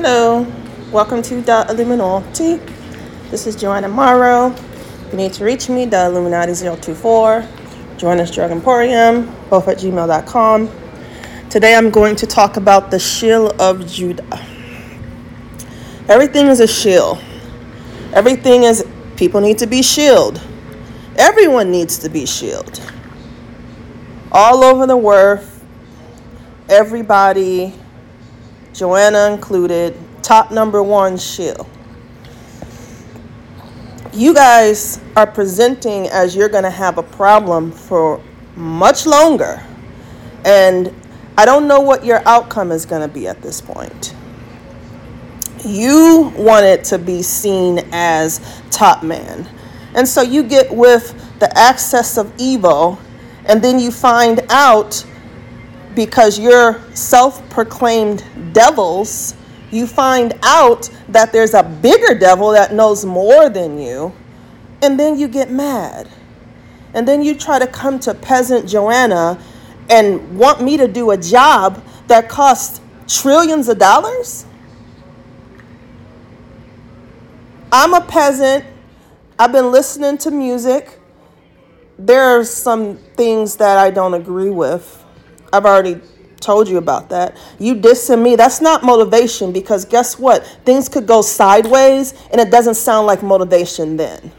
Hello, welcome to the Illuminati. This is Joanna Morrow. You need to reach me, the Illuminati 024. Join us Drug Emporium, both at gmail.com. Today I'm going to talk about the shield of Judah. Everything is a shield. Everything is, people need to be shielded. Everyone needs to be shielded. All over the world, everybody Joanna included, top number one Shill. You guys are presenting as you're going to have a problem for much longer. And I don't know what your outcome is going to be at this point. You want it to be seen as top man. And so you get with the access of evil, and then you find out because you're self proclaimed devils, you find out that there's a bigger devil that knows more than you, and then you get mad. And then you try to come to peasant Joanna and want me to do a job that costs trillions of dollars? I'm a peasant. I've been listening to music. There are some things that I don't agree with I've already told you about that. You dissing me, that's not motivation because guess what? Things could go sideways and it doesn't sound like motivation then.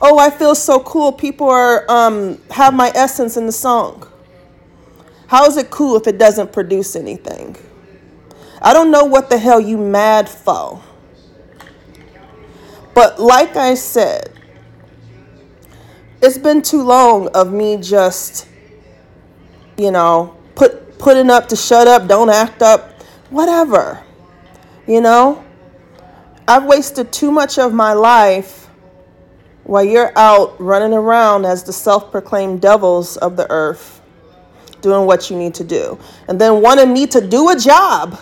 Oh, I feel so cool. People are um, have my essence in the song. How is it cool if it doesn't produce anything? I don't know what the hell you mad for. But like I said, it's been too long of me just, you know, put putting up to shut up, don't act up, whatever. You know? I've wasted too much of my life while you're out running around as the self-proclaimed devils of the earth doing what you need to do. And then wanting me to do a job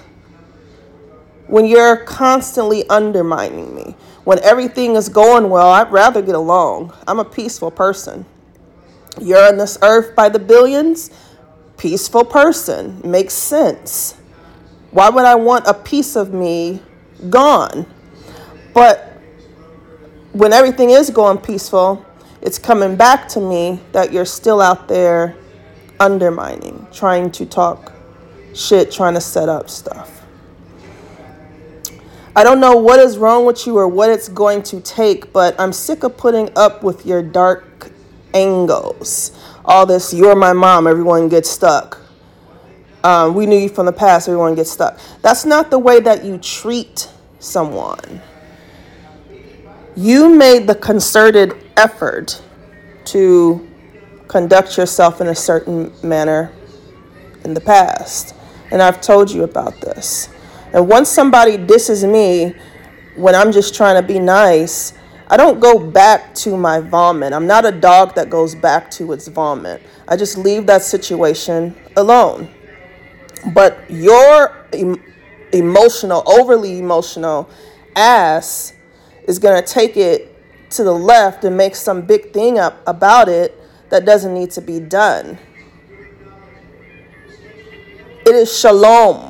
when you're constantly undermining me when everything is going well, I'd rather get along. I'm a peaceful person. You're on this earth by the billions, peaceful person. Makes sense. Why would I want a piece of me gone? But when everything is going peaceful, it's coming back to me that you're still out there undermining, trying to talk shit, trying to set up stuff. I don't know what is wrong with you or what it's going to take, but I'm sick of putting up with your dark angles. All this, you're my mom, everyone gets stuck. Um, we knew you from the past, everyone gets stuck. That's not the way that you treat someone. You made the concerted effort to conduct yourself in a certain manner in the past. And I've told you about this. And once somebody disses me when I'm just trying to be nice, I don't go back to my vomit. I'm not a dog that goes back to its vomit. I just leave that situation alone. But your em- emotional, overly emotional ass is going to take it to the left and make some big thing up about it that doesn't need to be done. It is shalom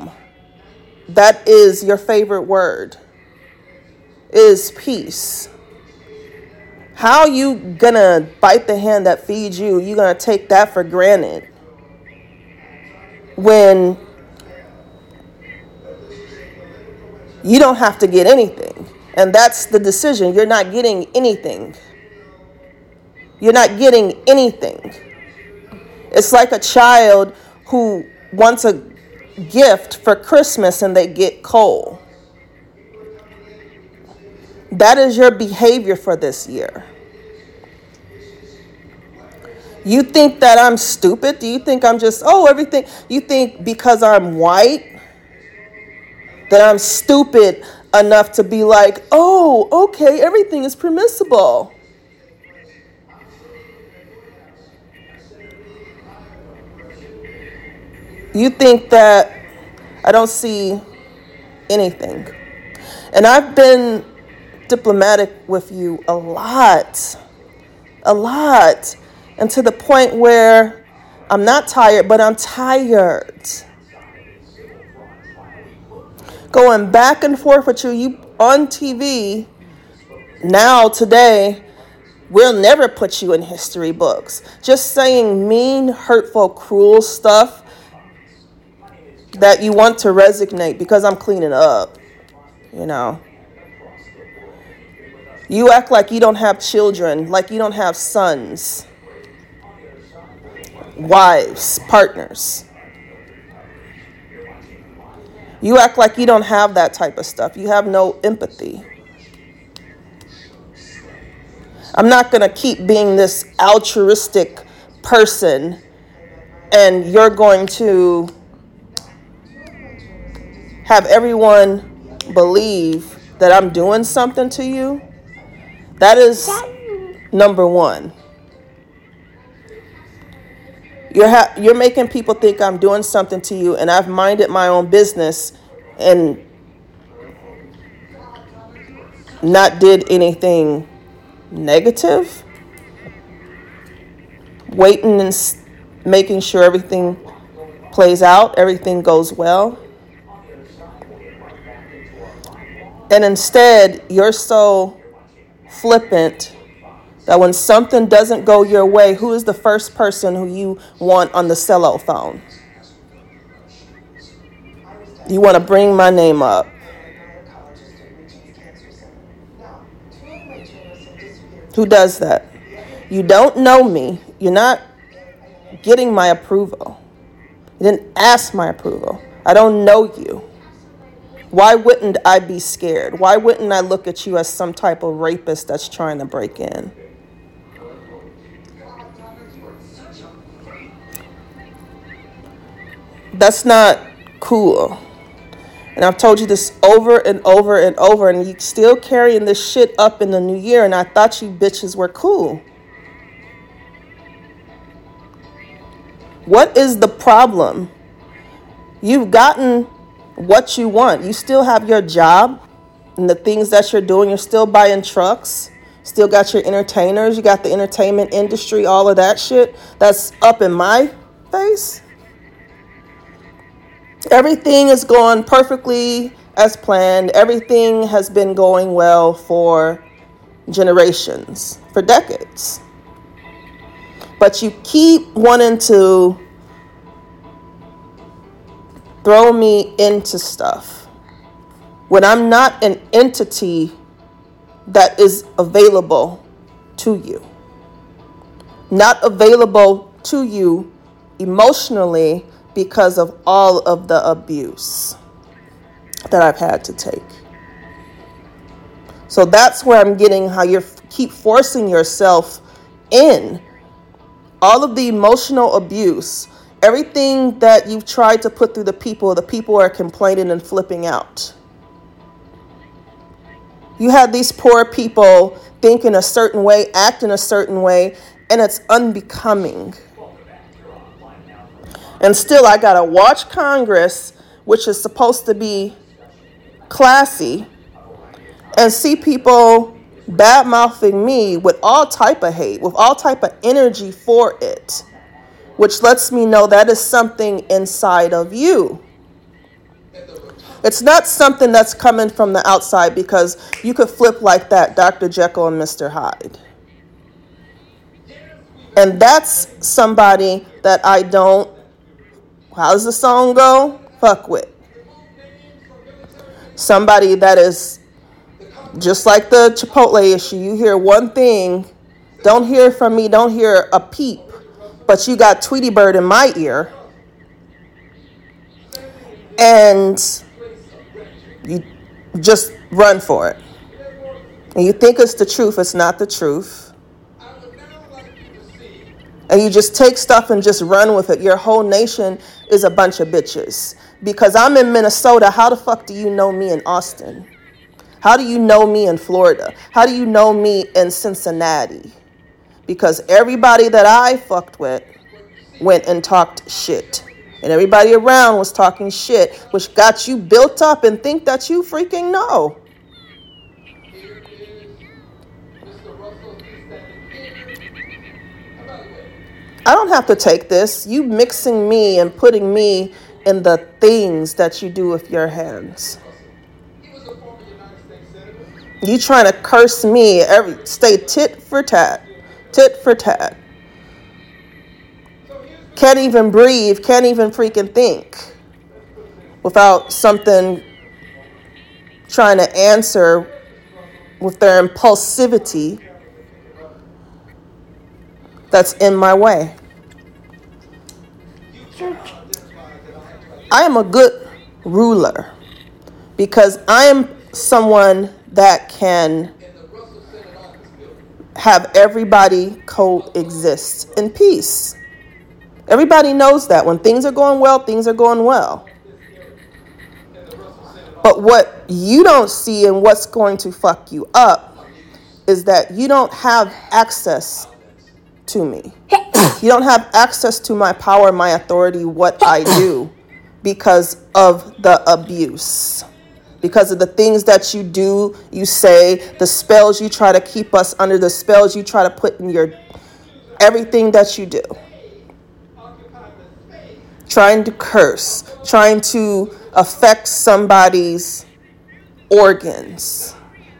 that is your favorite word is peace. How you gonna bite the hand that feeds you? You gonna take that for granted. When you don't have to get anything and that's the decision. You're not getting anything. You're not getting anything. It's like a child who wants a gift for Christmas and they get coal. That is your behavior for this year. You think that I'm stupid? Do you think I'm just, oh, everything? You think because I'm white that I'm stupid enough to be like, oh, okay, everything is permissible? You think that I don't see anything. And I've been diplomatic with you a lot, a lot, and to the point where I'm not tired, but I'm tired. going back and forth with you. You on TV now today. We'll never put you in history books. Just saying mean, hurtful, cruel stuff that you want to resonate because I'm cleaning up, you know. You act like you don't have children, like you don't have sons, wives, partners. You act like you don't have that type of stuff. You have no empathy. I'm not going to keep being this altruistic person and you're going to have everyone believe that I'm doing something to you. That is number one. You're ha- you're making people think I'm doing something to you, and I've minded my own business and not did anything negative. Waiting and making sure everything plays out, everything goes well. And instead, you're so flippant that when something doesn't go your way, who is the first person who you want on the cello phone? You want to bring my name up. Who does that? You don't know me. You're not getting my approval. You didn't ask my approval. I don't know you. Why wouldn't I be scared? Why wouldn't I look at you as some type of rapist that's trying to break in? That's not cool. And I've told you this over and over and over, and you're still carrying this shit up in the new year, and I thought you bitches were cool. What is the problem? You've gotten what you want. You still have your job and the things that you're doing. You're still buying trucks. Still got your entertainers. You got the entertainment industry, all of that shit that's up in my face. Everything is going perfectly as planned. Everything has been going well for generations, for decades. But you keep wanting to throw me into stuff when I'm not an entity that is available to you. Not available to you emotionally because of all of the abuse that I've had to take. So that's where I'm getting how you keep forcing yourself in. All of the emotional abuse Everything that you've tried to put through the people, the people are complaining and flipping out. You had these poor people thinking a certain way, acting a certain way, and it's unbecoming. And still, I got to watch Congress, which is supposed to be classy, and see people bad mouthing me with all type of hate, with all type of energy for it which lets me know that is something inside of you. It's not something that's coming from the outside because you could flip like that, Dr. Jekyll and Mr. Hyde. And that's somebody that I don't, how does the song go? Fuck with. Somebody that is just like the Chipotle issue. You hear one thing, don't hear from me, don't hear a peep but you got Tweety Bird in my ear. And you just run for it. And you think it's the truth, it's not the truth. And you just take stuff and just run with it. Your whole nation is a bunch of bitches. Because I'm in Minnesota, how the fuck do you know me in Austin? How do you know me in Florida? How do you know me in Cincinnati? Because everybody that I fucked with went and talked shit. And everybody around was talking shit, which got you built up and think that you freaking know. I don't have to take this. You mixing me and putting me in the things that you do with your hands. You trying to curse me every stay tit for tat. Tit for tat. Can't even breathe, can't even freaking think without something trying to answer with their impulsivity that's in my way. I am a good ruler because I am someone that can have everybody coexist in peace. Everybody knows that when things are going well, things are going well. But what you don't see and what's going to fuck you up is that you don't have access to me. you don't have access to my power, my authority, what I do because of the abuse. Because of the things that you do, you say, the spells you try to keep us under, the spells you try to put in your everything that you do. Trying to curse, trying to affect somebody's organs.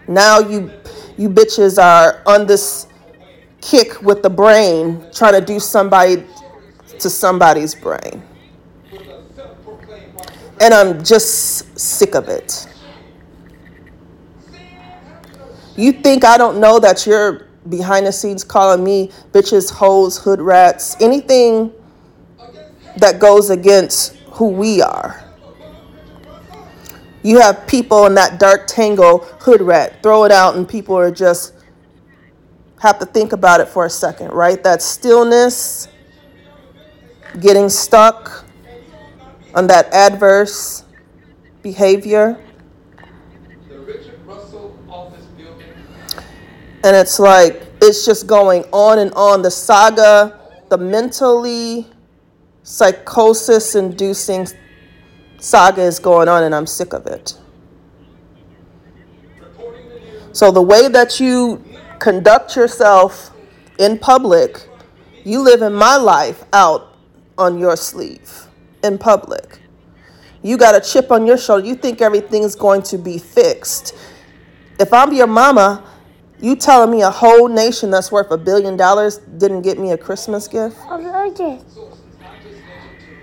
Now you you bitches are on this kick with the brain trying to do somebody to somebody's brain. And I'm just sick of it. You think I don't know that you're behind the scenes calling me bitches, hoes, hood rats, anything that goes against who we are. You have people in that dark tangle, hood rat, throw it out, and people are just have to think about it for a second, right? That stillness, getting stuck on that adverse behavior. And it's like, it's just going on and on. The saga, the mentally psychosis inducing saga is going on, and I'm sick of it. So, the way that you conduct yourself in public, you live in my life out on your sleeve in public. You got a chip on your shoulder. You think everything's going to be fixed. If I'm your mama, you telling me a whole nation that's worth a billion dollars didn't get me a Christmas gift?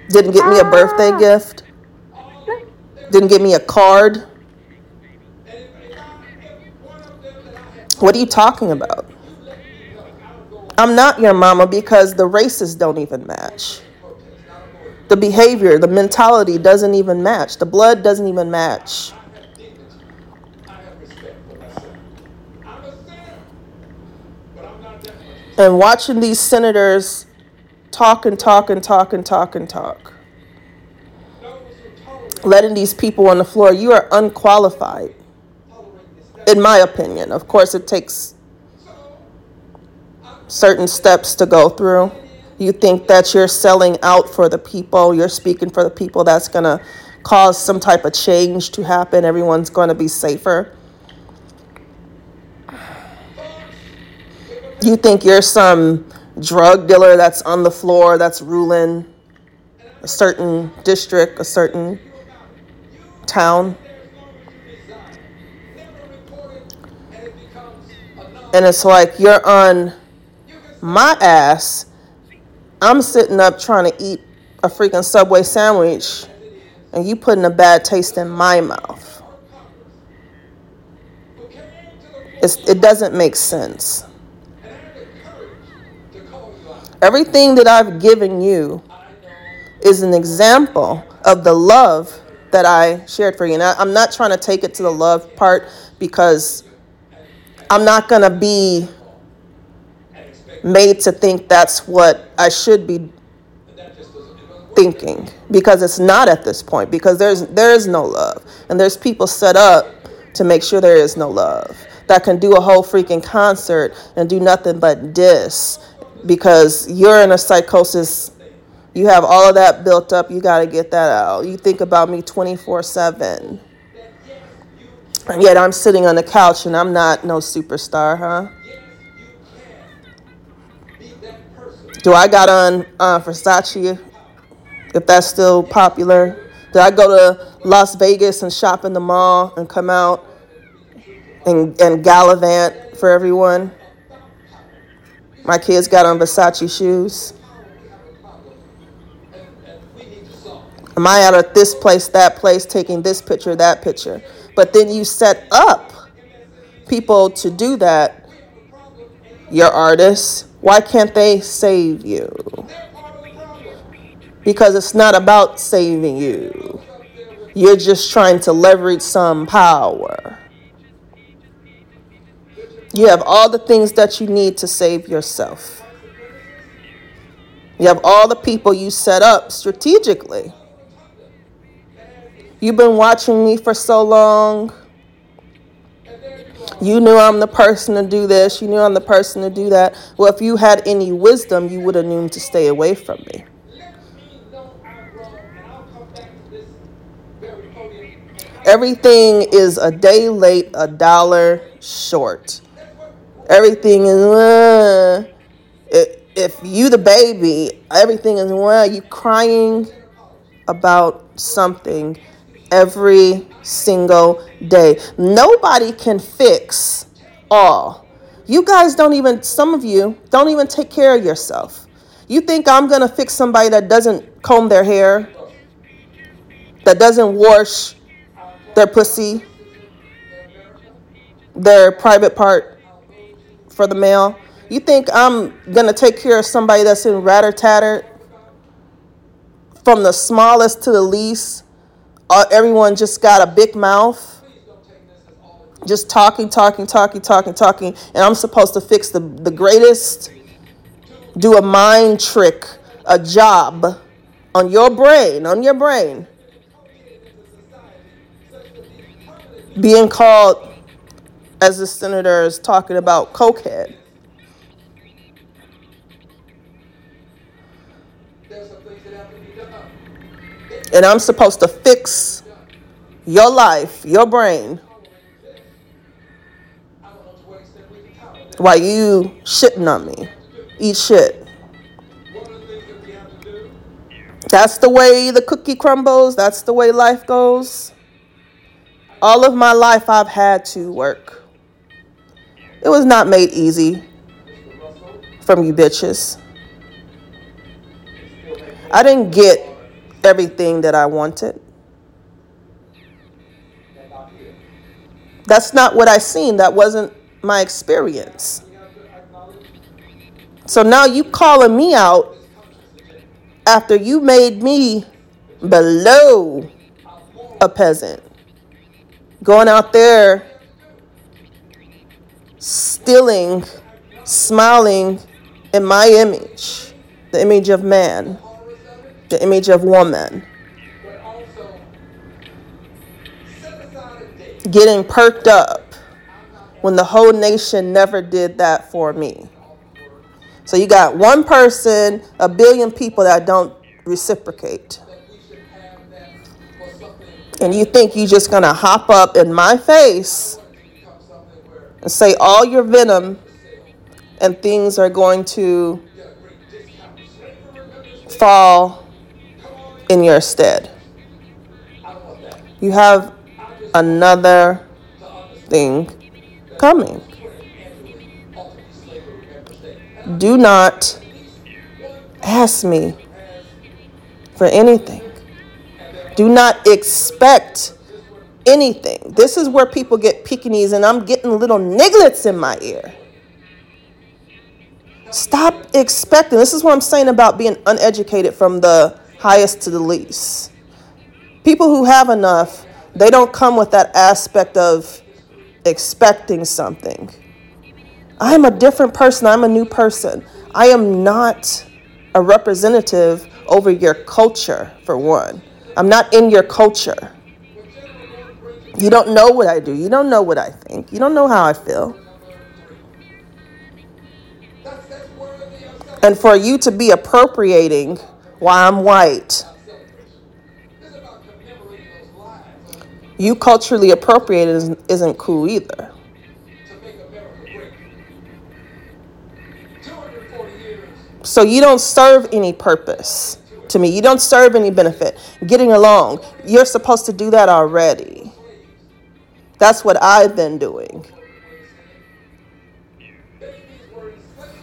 Didn't get me a birthday ah. gift? Didn't get me a card? What are you talking about? I'm not your mama because the races don't even match. The behavior, the mentality doesn't even match. The blood doesn't even match. And watching these senators talk and talk and talk and talk and talk, letting these people on the floor, you are unqualified in my opinion. Of course, it takes certain steps to go through. You think that you're selling out for the people, you're speaking for the people, that's going to cause some type of change to happen. Everyone's going to be safer. You think you're some drug dealer that's on the floor that's ruling a certain district, a certain town. and it's like you're on my ass. I'm sitting up trying to eat a freaking Subway sandwich, and you putting a bad taste in my mouth. It's, it doesn't make sense. Everything that I've given you is an example of the love that I shared for you. And I, I'm not trying to take it to the love part because I'm not going to be made to think that's what I should be thinking because it's not at this point because there's there is no love and there's people set up to make sure there is no love that can do a whole freaking concert and do nothing but diss because you're in a psychosis you have all of that built up you got to get that out you think about me 24 7 and yet I'm sitting on the couch and I'm not no superstar, huh? Do I got on uh, Versace, if that's still popular? Did I go to Las Vegas and shop in the mall and come out and, and Gallivant for everyone. My kids got on Versace shoes. Am I out at this place, that place, taking this picture, that picture? But then you set up people to do that. Your artists, why can't they save you? Because it's not about saving you. You're just trying to leverage some power. You have all the things that you need to save yourself. You have all the people you set up strategically. You've been watching me for so long. You knew I'm the person to do this. You knew I'm the person to do that. Well, if you had any wisdom, you would have known to stay away from me. Everything is a day late, a dollar short. Everything is, uh, if you the baby, everything is, well, you crying about something every single day. Nobody can fix all. You guys don't even, some of you don't even take care of yourself. You think I'm to fix somebody that doesn't comb their hair, that doesn't wash their pussy, their private part for the male? You think I'm to take care of somebody that's in ratter tatter from the smallest to the least? uh, everyone just got a big mouth, just talking, talking, talking, talking, talking, and I'm supposed to fix the, the greatest, do a mind trick, a job on your brain, on your brain. Being called, as the senator is talking about, cokehead. And I'm supposed to fix your life, your brain, while you shitting on me. Eat shit. That's the way the cookie crumbles. That's the way life goes. All of my life, I've had to work. It was not made easy from you bitches. I didn't get everything that I wanted. That's not what I seen. That wasn't my experience. So now you calling me out after you made me below a peasant. Going out there stealing, smiling in my image, the image of man the image of woman. Getting perked up when the whole nation never did that for me. So you got one person, a billion people that don't reciprocate. And you think you're just going to hop up in my face say all your venom and things are going to fall in your stead. You have another thing coming. Do not ask me for anything. Do not expect anything. This is where people get pickaninnies, and I'm getting little nigglets in my ear. Stop expecting. This is what I'm saying about being uneducated from the highest to the least. People who have enough, they don't come with that aspect of expecting something. I'm a different person. I'm a new person. I am not a representative over your culture, for one. I'm not in your culture. You don't know what I do. You don't know what I think. You don't know how I feel. And for you to be appropriating why I'm white. You culturally appropriated isn't cool either. So you don't serve any purpose to me. You don't serve any benefit. Getting along, you're supposed to do that already. That's what I've been doing.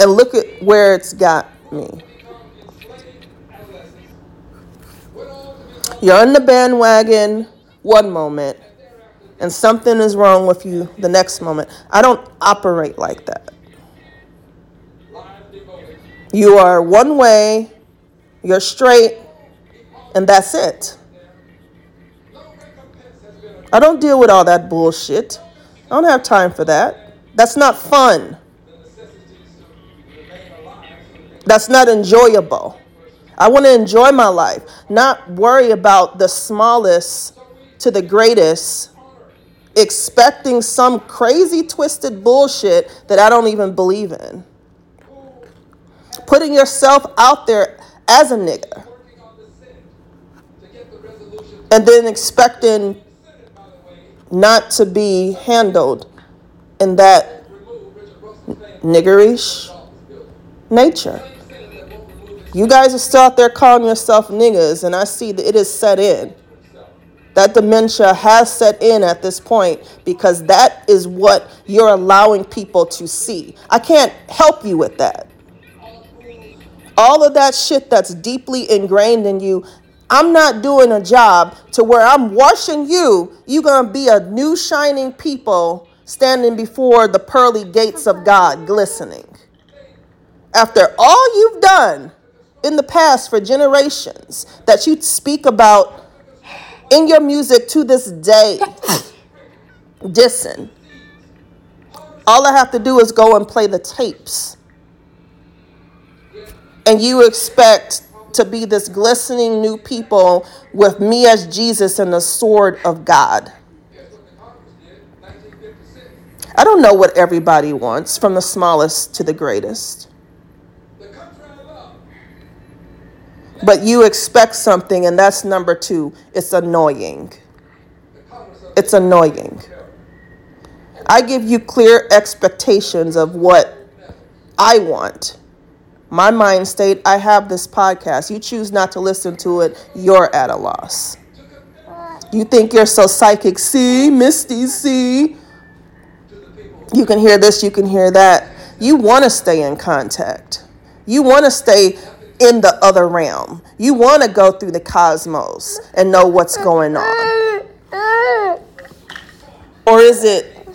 And look at where it's got me. You're in the bandwagon one moment, and something is wrong with you the next moment. I don't operate like that. You are one way, you're straight, and that's it. I don't deal with all that bullshit. I don't have time for that. That's not fun. That's not enjoyable. I want to enjoy my life, not worry about the smallest to the greatest, expecting some crazy twisted bullshit that I don't even believe in. Putting yourself out there as a nigga and then expecting not to be handled in that niggerish nature. You guys are still out there calling yourself niggas, and I see that it is set in. That dementia has set in at this point because that is what you're allowing people to see. I can't help you with that. All of that shit that's deeply ingrained in you, I'm not doing a job to where I'm washing you. You're going to be a new shining people standing before the pearly gates of God glistening. After all you've done in the past for generations that you speak about in your music to this day, dissing, all I have to do is go and play the tapes. And you expect to be this glistening new people with me as Jesus and the sword of God. I don't know what everybody wants, from the smallest to the greatest. But you expect something, and that's number two. It's annoying. It's annoying. I give you clear expectations of what I want. My mind state, I have this podcast. You choose not to listen to it, you're at a loss. You think you're so psychic. See, Misty, see. You can hear this, you can hear that. You want to stay in contact. You want to stay in the other realm. You want to go through the cosmos and know what's going on. Or is it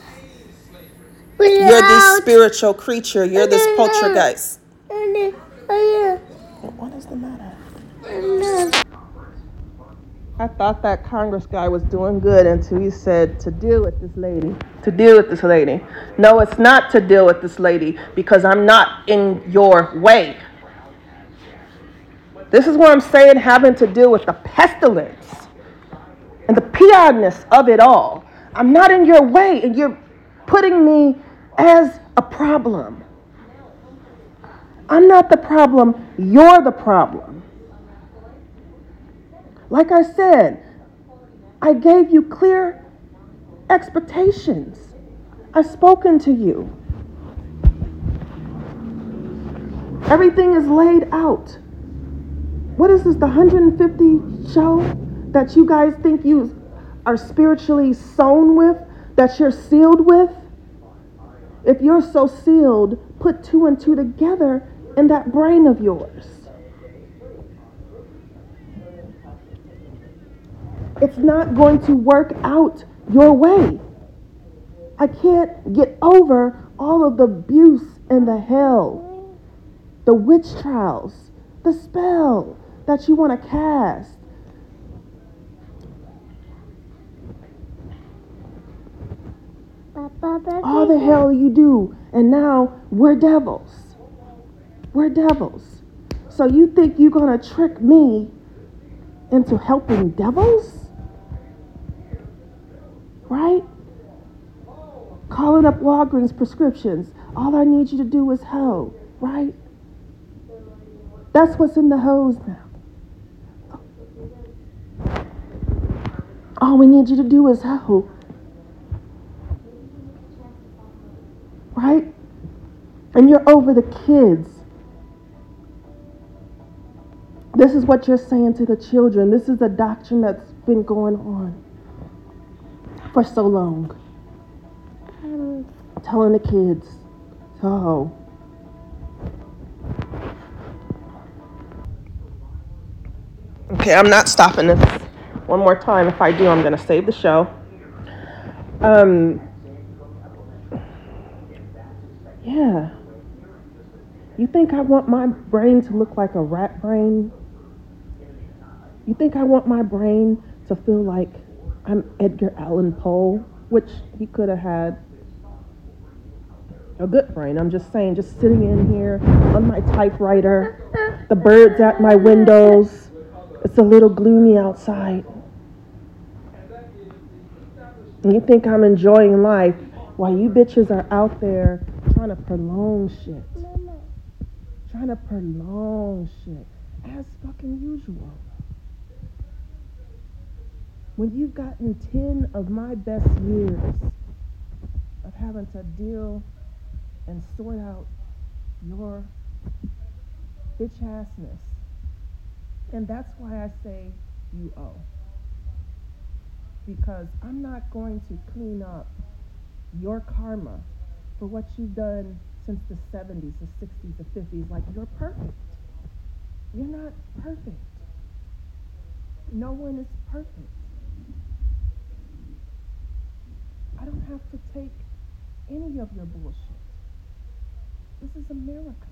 you're this spiritual creature, you're this poltergeist? What is the matter? I thought that Congress guy was doing good until he said to deal with this lady. To deal with this lady. No, it's not to deal with this lady because I'm not in your way. This is what I'm saying, having to deal with the pestilence and the PRness of it all. I'm not in your way, and you're putting me as a problem. I'm not the problem, you're the problem. Like I said, I gave you clear expectations. I've spoken to you. Everything is laid out. What is this, the 150 show that you guys think you are spiritually sown with, that you're sealed with? If you're so sealed, put two and two together in that brain of yours. It's not going to work out your way. I can't get over all of the abuse and the hell, the witch trials, the spell, that you want to cast. All the hell you do, and now we're devils. We're devils. So you think you're gonna trick me into helping devils? Right? Calling up Walgreens prescriptions. All I need you to do is hoe, right? That's what's in the hose now. All we need you to do is hoe. Right? And you're over the kids. This is what you're saying to the children. This is the doctrine that's been going on for so long. Um, Telling the kids, oh, Okay, I'm not stopping this one more time. If I do, I'm going to save the show. Um, yeah. You think I want my brain to look like a rat brain? You think I want my brain to feel like I'm Edgar Allan Poe, which he could have had a good brain. I'm just saying, just sitting in here on my typewriter, the birds at my windows. It's a little gloomy outside. And you think I'm enjoying life while you bitches are out there trying to prolong shit. Trying to prolong shit. As fucking usual. When you've gotten 10 of my best years of having to deal and sort out your bitch assness. And that's why I say you owe. Because I'm not going to clean up your karma for what you've done since the 70s, the 60s, the 50s. Like, you're perfect. You're not perfect. No one is perfect. I don't have to take any of your bullshit. This is America.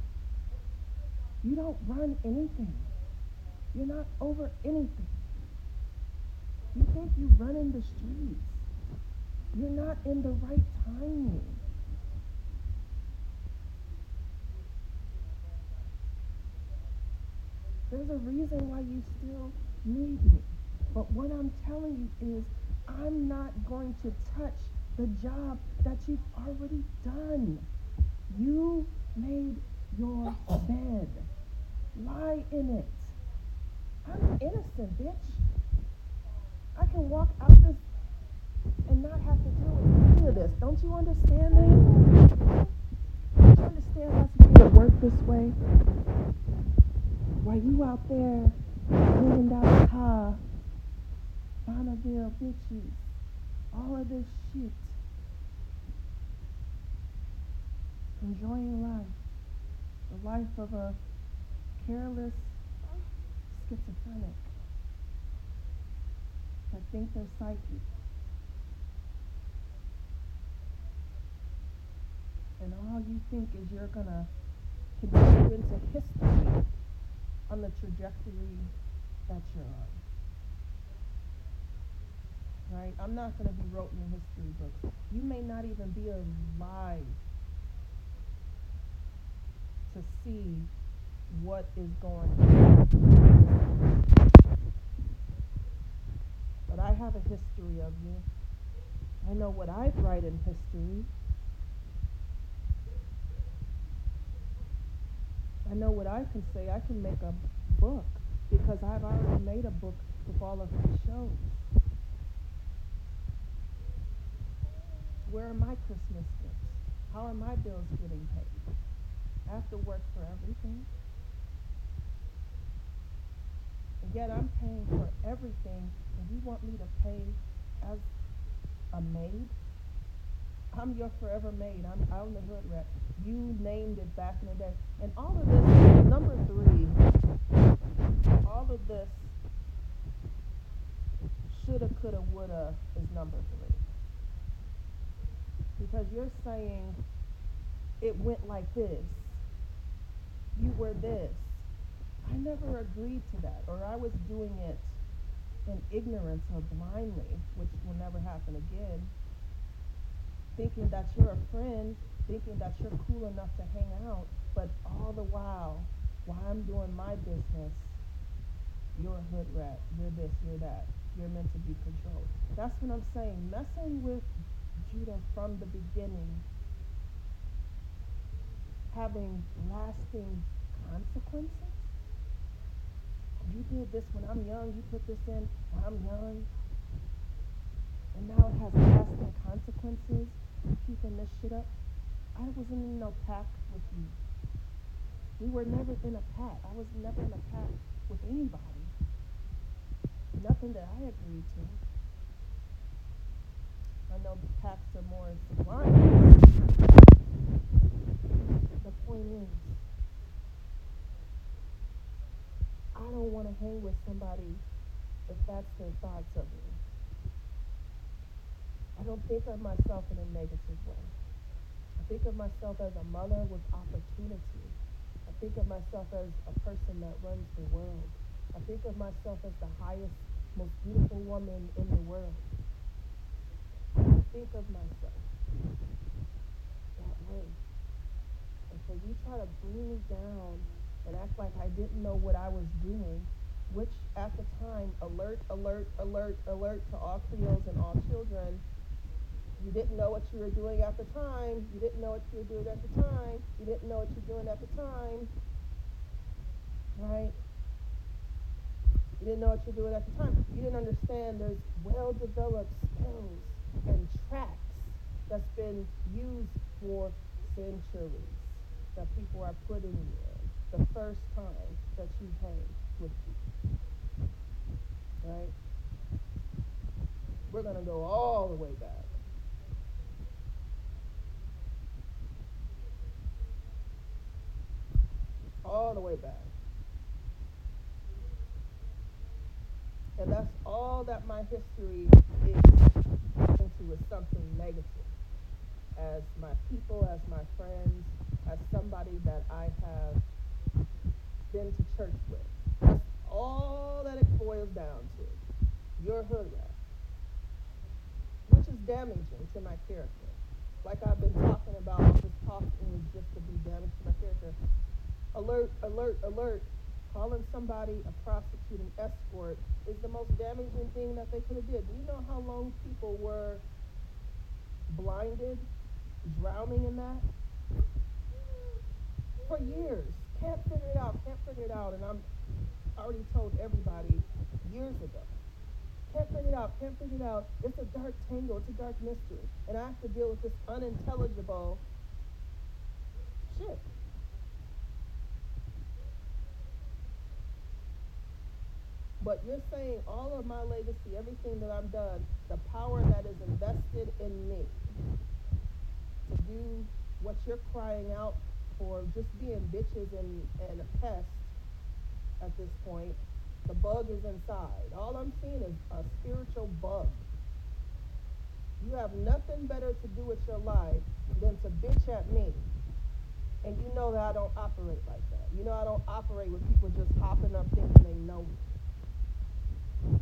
You don't run anything. You're not over anything. You think you run in the streets. You're not in the right timing. There's a reason why you still need me. But what I'm telling you is I'm not going to touch the job that you've already done. You made your bed. Lie in it. I'm innocent, bitch. I can walk out this and not have to deal with any of this. Don't you understand that? Don't you understand what's made it work this way? While you out there living down the car, Bonneville bitches, all of this shit. Enjoying life, the life of a careless schizophrenic I think they're psychic. And all you think is you're going to continue into history on the trajectory that you're on. Right? I'm not going to be wrote in the history books. You may not even be alive to see what is going on. But I have a history of you. I know what I write in history. I know what I can say. I can make a book because I've already made a book with all of my shows. Where are my Christmas gifts? How are my bills getting paid? I have to work for everything. And yet I'm paying for everything, and you want me to pay as a maid? I'm your forever maid. I'm out in the hood rat. You named it back in the day. And all of this, number three, all of this shoulda, coulda, woulda is number three. Because you're saying it went like this you were this. I never agreed to that, or I was doing it in ignorance or blindly, which will never happen again. Thinking that you're a friend, thinking that you're cool enough to hang out, but all the while, while I'm doing my business, you're a hood rat, you're this, you're that, you're meant to be controlled. That's what I'm saying. Messing with Judah from the beginning having lasting consequences? You did this when I'm young, you put this in when I'm young, and now it has lasting consequences keeping this shit up. I wasn't in no pact with you. We were never in a pact. I was never in a pact with anybody. Nothing that I agreed to. I know the pacts are more sublime the point is, I don't want to hang with somebody if that's their thoughts of me. I don't think of myself in a negative way. I think of myself as a mother with opportunity. I think of myself as a person that runs the world. I think of myself as the highest, most beautiful woman in the world. I think of myself that way. And so you try to bring me down and act like I didn't know what I was doing, which at the time, alert, alert, alert, alert to all Creoles and all children, you didn't know what you were doing at the time. You didn't know what you were doing at the time. You didn't know what you're doing at the time. Right? You didn't know what you're doing at the time. You didn't understand there's well developed skills and tracks that's been used for centuries that people are putting you in the first time that you hang with people. Right? We're going to go all the way back. All the way back. And that's all that my history is into is something negative. As my people, as my friends, as somebody that I have been to church with. That's all that it boils down to. Your hood rat. Which is damaging to my character. Like I've been talking about, this talking is just to be damage to my character. Alert, alert, alert. Calling somebody a prostituting escort is the most damaging thing that they could have did. Do you know how long people were blinded, drowning in that? For years. Can't figure it out, can't figure it out. And I'm already told everybody years ago. Can't figure it out, can't figure it out. It's a dark tangle, it's a dark mystery. And I have to deal with this unintelligible shit. But you're saying all of my legacy, everything that I've done, the power that is invested in me to do what you're crying out for, just being bitches and, and a pest at this point, the bug is inside. All I'm seeing is a spiritual bug. You have nothing better to do with your life than to bitch at me. And you know that I don't operate like that. You know I don't operate with people just hopping up thinking they know me.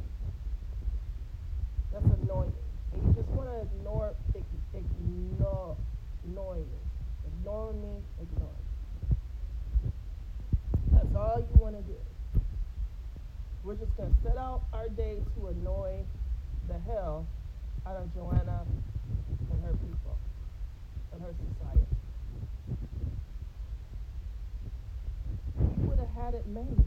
That's annoying. And you just want to ignore, ignore, ignore me. Me, ignore me. That's all you want to do. We're just going to set out our day to annoy the hell out of Joanna and her people and her society. You would have had it made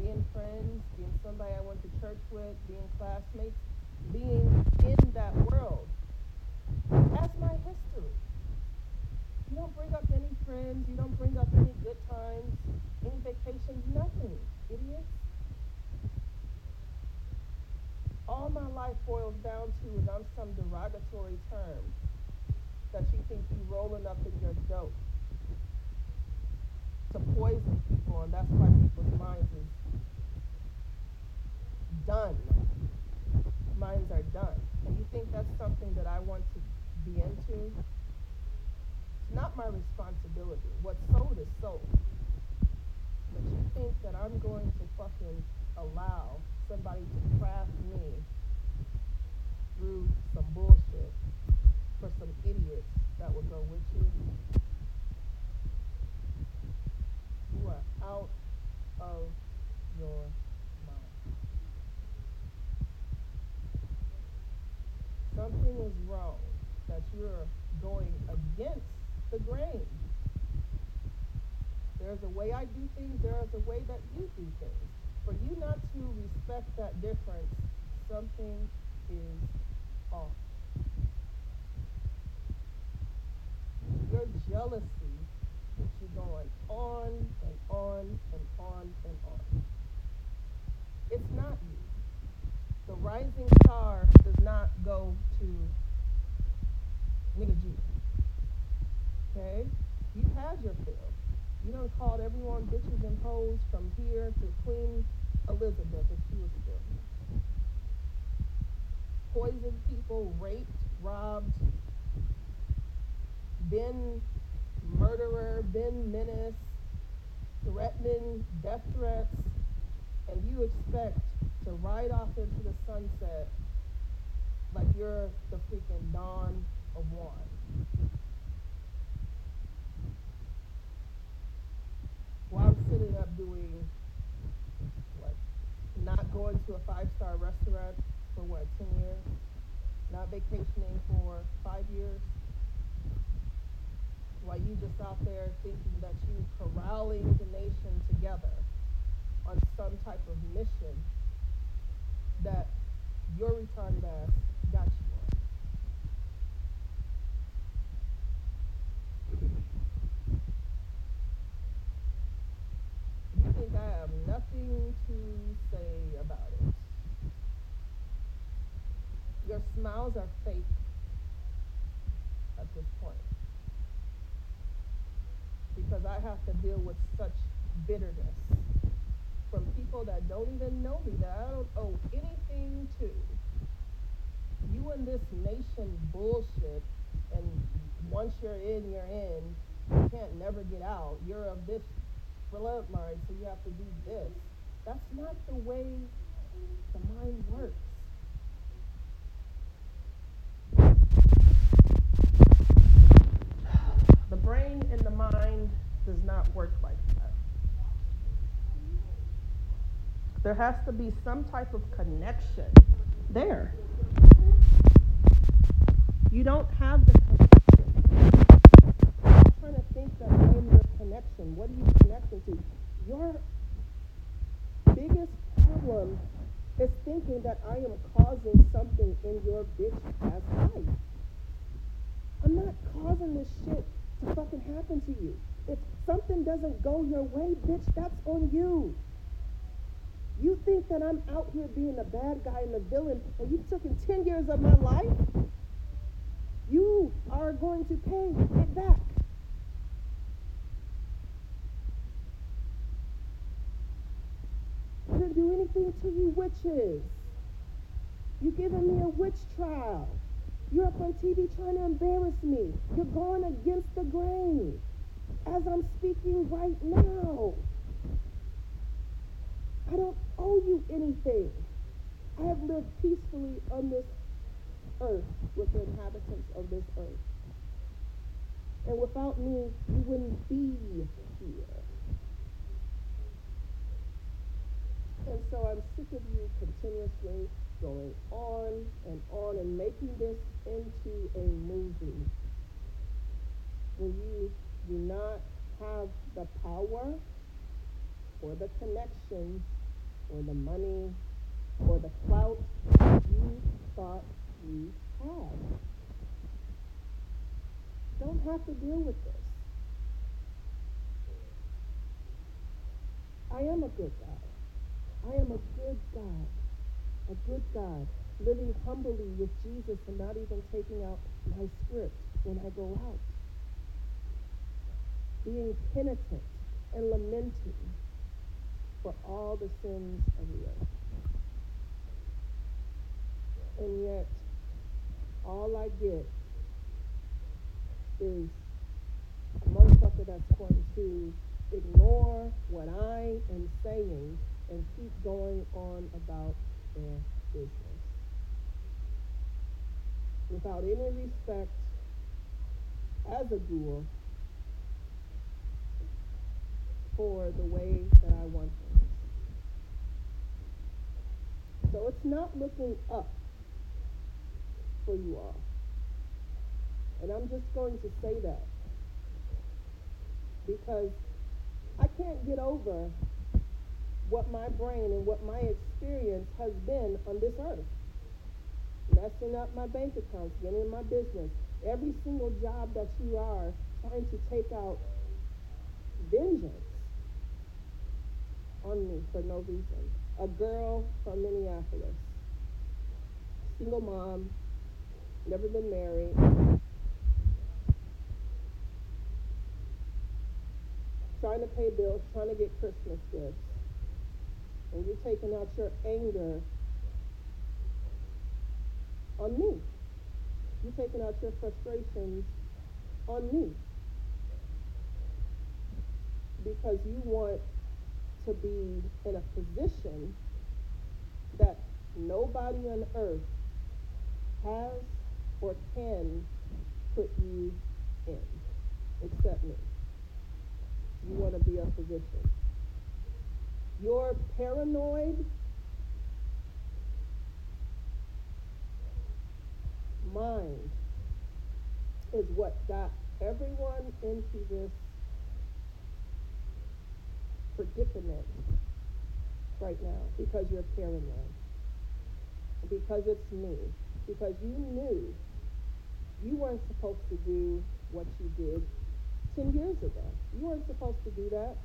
being friends, being somebody I went to church with, being classmates, being in that world. That's my history. You don't bring up any friends, you don't bring up any good times, any vacations, nothing, idiots. All my life boils down to is I'm some derogatory term that you think you're rolling up in your dope to poison people, and that's why people's minds is done. Minds are done. And you think that's something that I want to be into? Not my responsibility. What's sold is sold. But you think that I'm going to fucking allow somebody to craft me through some bullshit for some idiots that will go with you? You are out of your mind. something is wrong, that you're going against the grain. There's a way I do things, there is a way that you do things. For you not to respect that difference, something is off. Your jealousy keeps you going on and on and on and on. It's not you the rising star does not go to nigga G. Okay? You've had your fill. You done called everyone bitches and hoes from here to Queen Elizabeth if she was still here. Poisoned people, raped, robbed, been murderer, been menace, threatening death threats, and you expect to ride off into the sunset like you're the freaking dawn of Juan. While I'm sitting up doing what? Not going to a five star restaurant for what, 10 years? Not vacationing for five years? While you just out there thinking that you corralling the nation together on some type of mission that your retarded ass got you on. You think I have nothing to say about it. Your smiles are fake at this point. Because I have to deal with such bitterness from people that don't even know me, that I don't owe anything to. You and this nation bullshit, and once you're in, you're in. You can't never get out. You're of this bloodline, so you have to do this. That's not the way the mind works. The brain and the mind does not work like that. There has to be some type of connection there. You don't have the connection. I'm trying to think that I am your connection. What are you connecting to? Your biggest problem is thinking that I am causing something in your bitch ass life. I'm not causing this shit to fucking happen to you. If something doesn't go your way, bitch, that's on you. You think that I'm out here being the bad guy and the villain, and you took in 10 years of my life? You are going to pay it back. I didn't do anything to you witches. You're giving me a witch trial. You're up on TV trying to embarrass me. You're going against the grain as I'm speaking right now. I don't owe you anything. I have lived peacefully on this earth with the inhabitants of this earth. And without me, you wouldn't be here. And so I'm sick of you continuously going on and on and making this into a movie when you do not have the power or the connections or the money or the clout that you thought you had. Don't have to deal with this. I am a good God. I am a good God. A good God. Living humbly with Jesus and not even taking out my script when I go out. Being penitent and lamenting for all the sins of the earth. And yet, all I get is a motherfucker that's going to ignore what I am saying and keep going on about business. Without any respect as a ghoul for the way that I want things. So it's not looking up for you all. And I'm just going to say that because I can't get over what my brain and what my experience has been on this earth. Messing up my bank accounts, getting in my business, every single job that you are trying to take out vengeance on me for no reason. A girl from Minneapolis, single mom, never been married, trying to pay bills, trying to get Christmas gifts, and you're taking out your anger on me. You're taking out your frustrations on me. Because you want to be in a position that nobody on earth has or can put you in except me. You want to be a physician. You're paranoid mind is what got everyone into this predicament right now because you're paranoid. Because it's me. Because you knew you weren't supposed to do what you did 10 years ago. You weren't supposed to do that.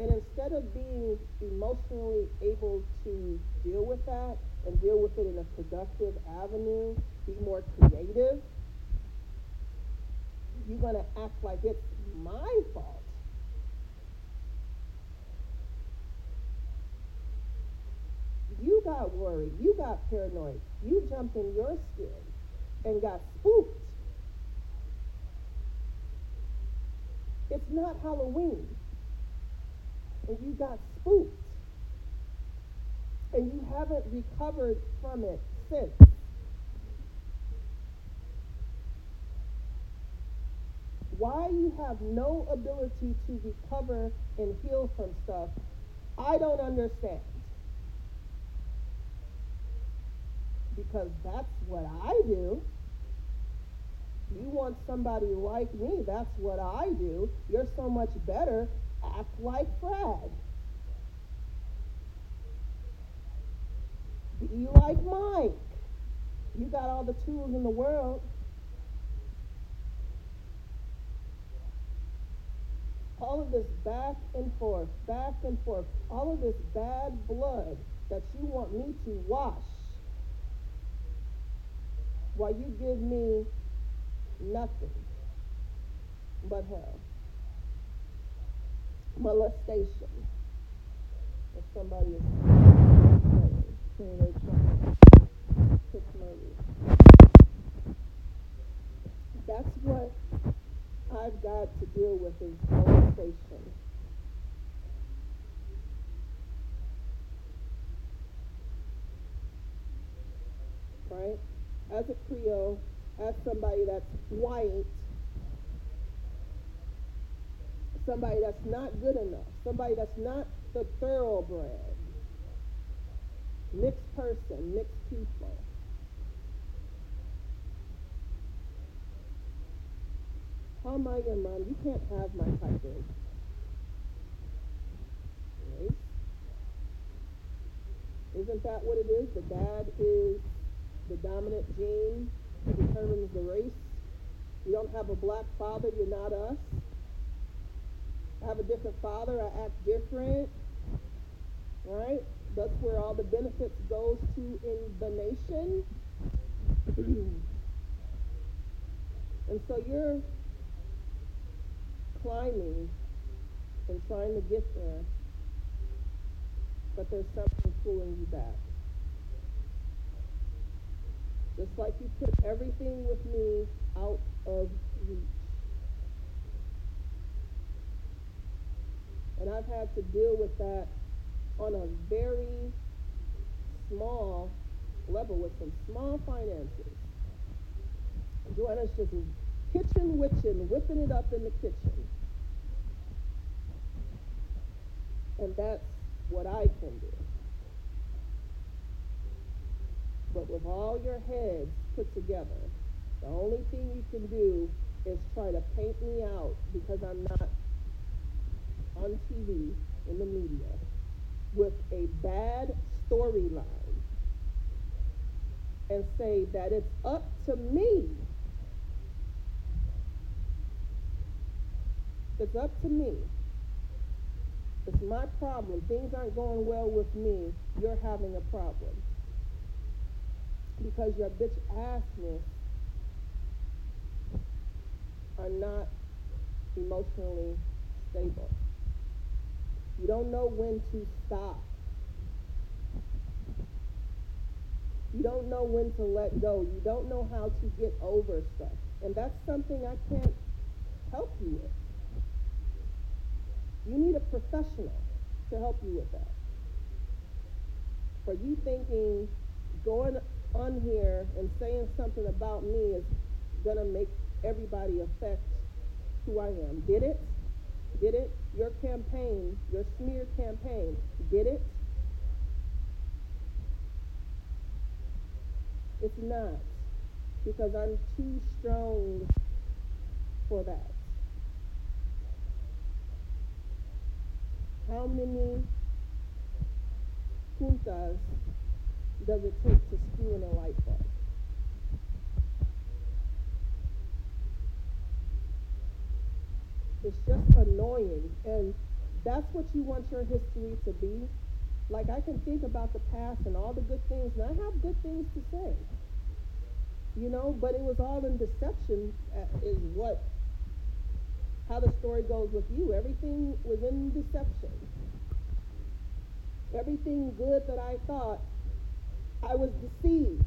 And instead of being emotionally able to deal with that and deal with it in a productive avenue, be more creative, you're going to act like it's my fault. You got worried. You got paranoid. You jumped in your skin and got spooked. It's not Halloween. And you got spooked. And you haven't recovered from it since. Why you have no ability to recover and heal from stuff, I don't understand. Because that's what I do. You want somebody like me, that's what I do. You're so much better. Act like Fred. Be like Mike. You got all the tools in the world. All of this back and forth, back and forth, all of this bad blood that you want me to wash while you give me nothing but hell. Molestation. If somebody is saying That's what I've got to deal with is molestation. Right? As a Creole, as somebody that's white, somebody that's not good enough, somebody that's not the thoroughbred, mixed person, mixed people. How am I your mom? You can't have my type of race. Isn't that what it is? The dad is the dominant gene that determines the race. You don't have a black father, you're not us. I have a different father, I act different. Right? That's where all the benefits goes to in the nation. and so you're climbing and trying to get there, but there's something pulling you back. Just like you put everything with me out of reach. And I've had to deal with that on a very small level with some small finances. Joanna's just kitchen witching, whipping it up in the kitchen. And that's what I can do. But with all your heads put together, the only thing you can do is try to paint me out because I'm not on TV in the media with a bad storyline and say that it's up to me. It's up to me. It's my problem. Things aren't going well with me. You're having a problem because your bitch assness are not emotionally stable. You don't know when to stop. You don't know when to let go. You don't know how to get over stuff. And that's something I can't help you with. You need a professional to help you with that. For you thinking going on here and saying something about me is going to make everybody affect who I am. Did it? Did it? Your campaign, your smear campaign, did it? It's not. Because I'm too strong for that. How many puntas does it take to screw in a light bulb? It's just annoying. And that's what you want your history to be. Like I can think about the past and all the good things, and I have good things to say. You know, but it was all in deception, uh, is what, how the story goes with you. Everything was in deception. Everything good that I thought, I was deceived.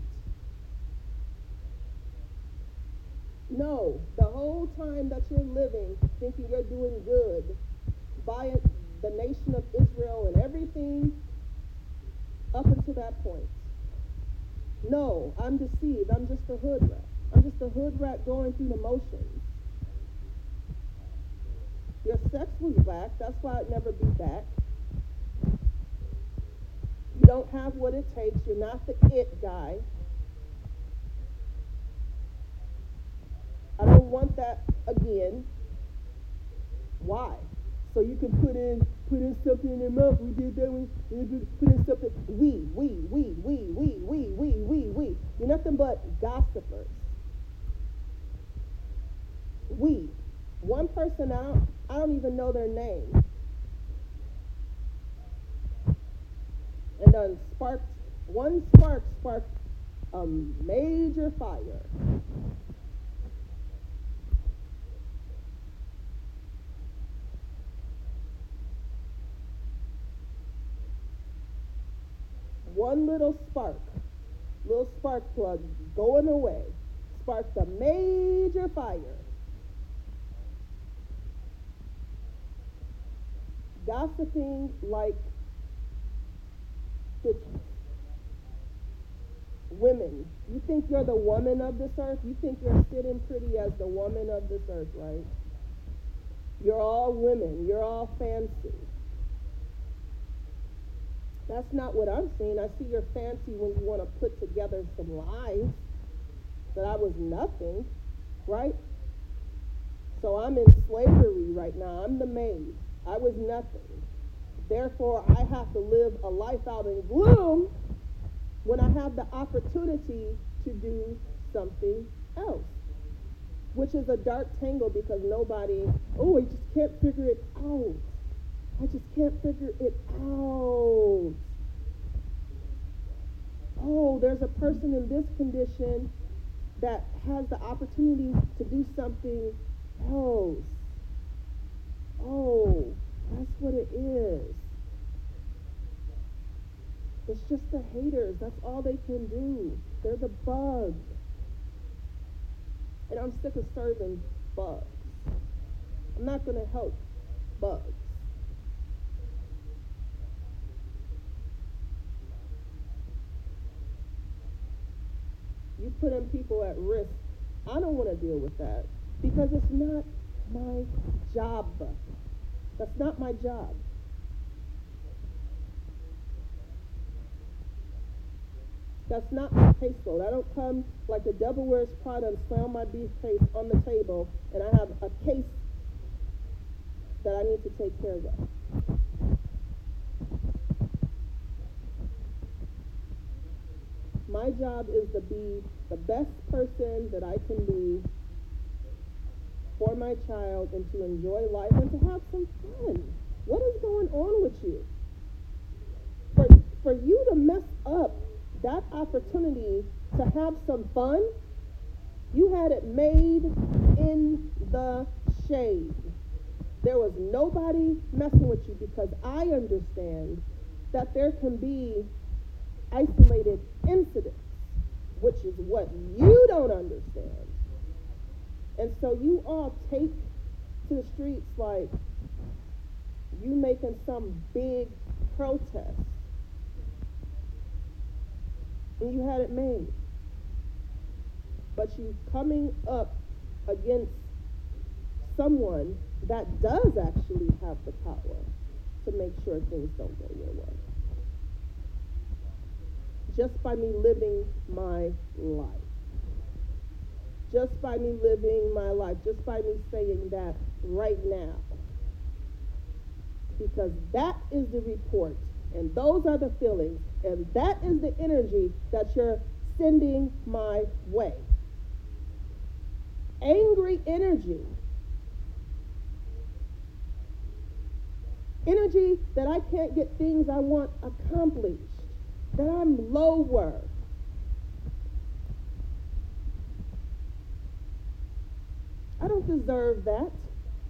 No, the whole time that you're living thinking you're doing good by the nation of Israel and everything up until that point. No, I'm deceived. I'm just a hood rat. I'm just a hood rat going through the motions. Your sex was back. That's why I'd never be back. You don't have what it takes. You're not the it guy. I don't want that again. Why? So you can put in put in something in their mouth. We did that one. Put in something. We, we, we, we, we, we, we, we, we. You're nothing but gossipers. We. One person out. I don't even know their name. And then sparked one spark sparked a major fire. One little spark, little spark plug going away, sparked a major fire. Gossiping like bitches. Women, you think you're the woman of this earth? You think you're sitting pretty as the woman of this earth, right? You're all women. You're all fancy. That's not what I'm seeing. I see you're fancy when you want to put together some lies that I was nothing, right? So I'm in slavery right now. I'm the maid. I was nothing. Therefore, I have to live a life out in gloom when I have the opportunity to do something else, which is a dark tangle because nobody, oh, I just can't figure it out. I just can't figure it out. Oh, there's a person in this condition that has the opportunity to do something else. Oh, that's what it is. It's just the haters. That's all they can do. They're the bug. And I'm sick of serving bugs. I'm not going to help bugs. You putting people at risk. I don't want to deal with that because it's not my job. That's not my job. That's not my caseload. I don't come like the devil wears Prada and slam my beef briefcase on the table and I have a case that I need to take care of. My job is to be the best person that I can be for my child and to enjoy life and to have some fun. What is going on with you? For, for you to mess up that opportunity to have some fun, you had it made in the shade. There was nobody messing with you because I understand that there can be isolated incidents, which is what you don't understand. And so you all take to the streets like you making some big protest. And you had it made. But you coming up against someone that does actually have the power to make sure things don't go your way. Just by me living my life. Just by me living my life. Just by me saying that right now. Because that is the report, and those are the feelings, and that is the energy that you're sending my way. Angry energy energy that I can't get things I want accomplished, that I'm lower. I don't deserve that.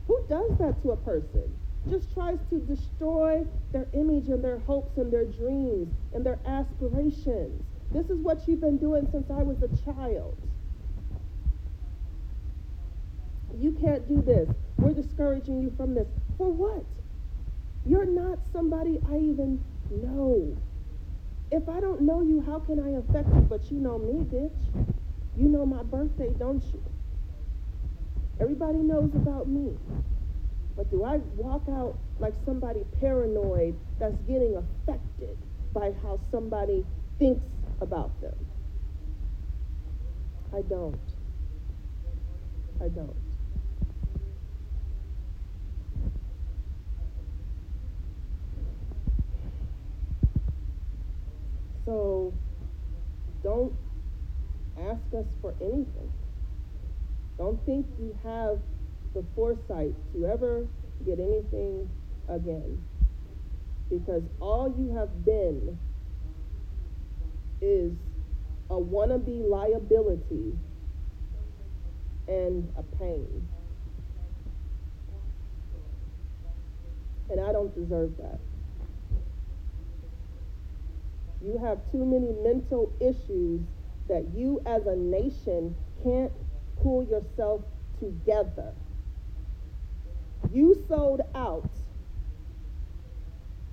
Who does that to a person? Just tries to destroy their image and their hopes and their dreams and their aspirations. This is what you've been doing since I was a child. You can't do this. We're discouraging you from this. For what? You're not somebody I even know. If I don't know you, how can I affect you? But you know me, bitch. You know my birthday, don't you? Everybody knows about me. But do I walk out like somebody paranoid that's getting affected by how somebody thinks about them? I don't. I don't. So don't ask us for anything. Don't think you have the foresight to ever get anything again. Because all you have been is a wannabe liability and a pain. And I don't deserve that. You have too many mental issues that you as a nation can't pull yourself together. You sold out.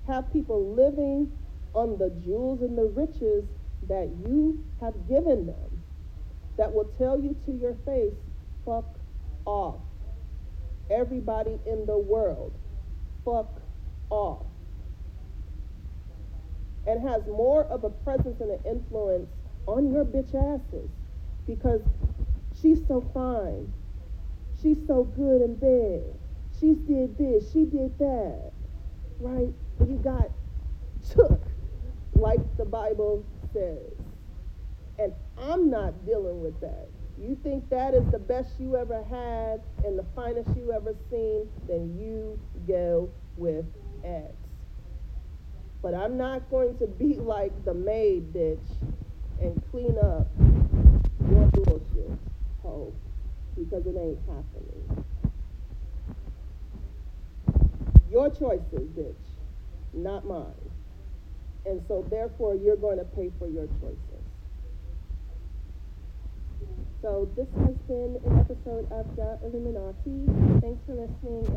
Have people living on the jewels and the riches that you have given them that will tell you to your face, fuck off. Everybody in the world, fuck off and has more of a presence and an influence on your bitch asses because she's so fine. She's so good in bed. She did this, she did that. Right? You got took, like the Bible says. And I'm not dealing with that. You think that is the best you ever had and the finest you ever seen, then you go with X. But I'm not going to be like the maid bitch and clean up your bullshit, ho, because it ain't happening. Your choices, bitch, not mine. And so therefore you're going to pay for your choices. So this has been an episode of the Illuminati. Thanks for listening